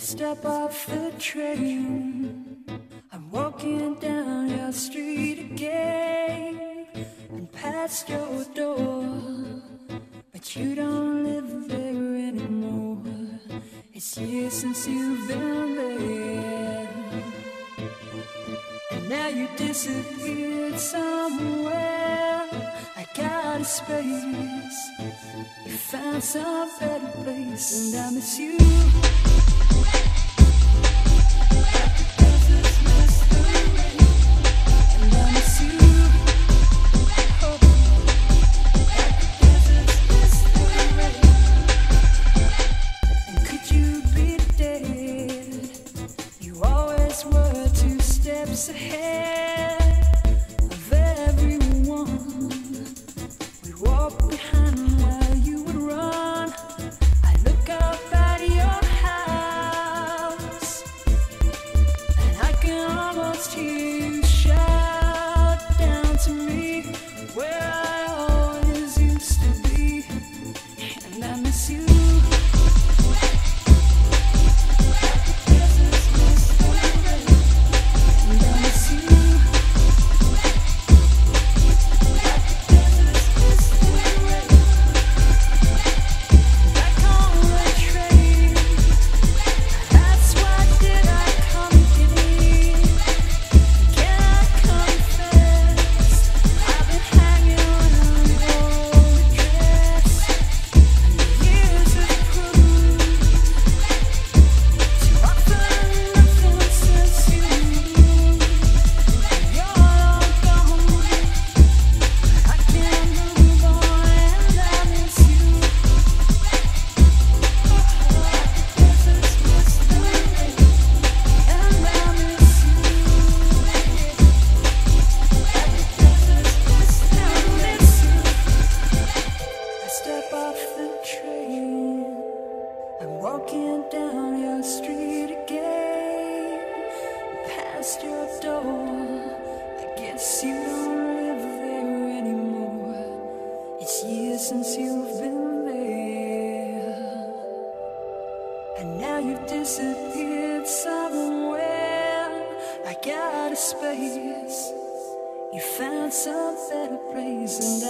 step off the train. I'm walking down your street again and past your door. But you don't live there anymore. It's years since you've been there. And now you disappeared somewhere. I got a space. You found some better place, and I miss you. And I miss you. And could you be dead? You always were two steps ahead hear you I'm walking down your street again, past your door. I guess you don't live there anymore. It's years since you've been there. And now you've disappeared somewhere. I got a space. You found some better place.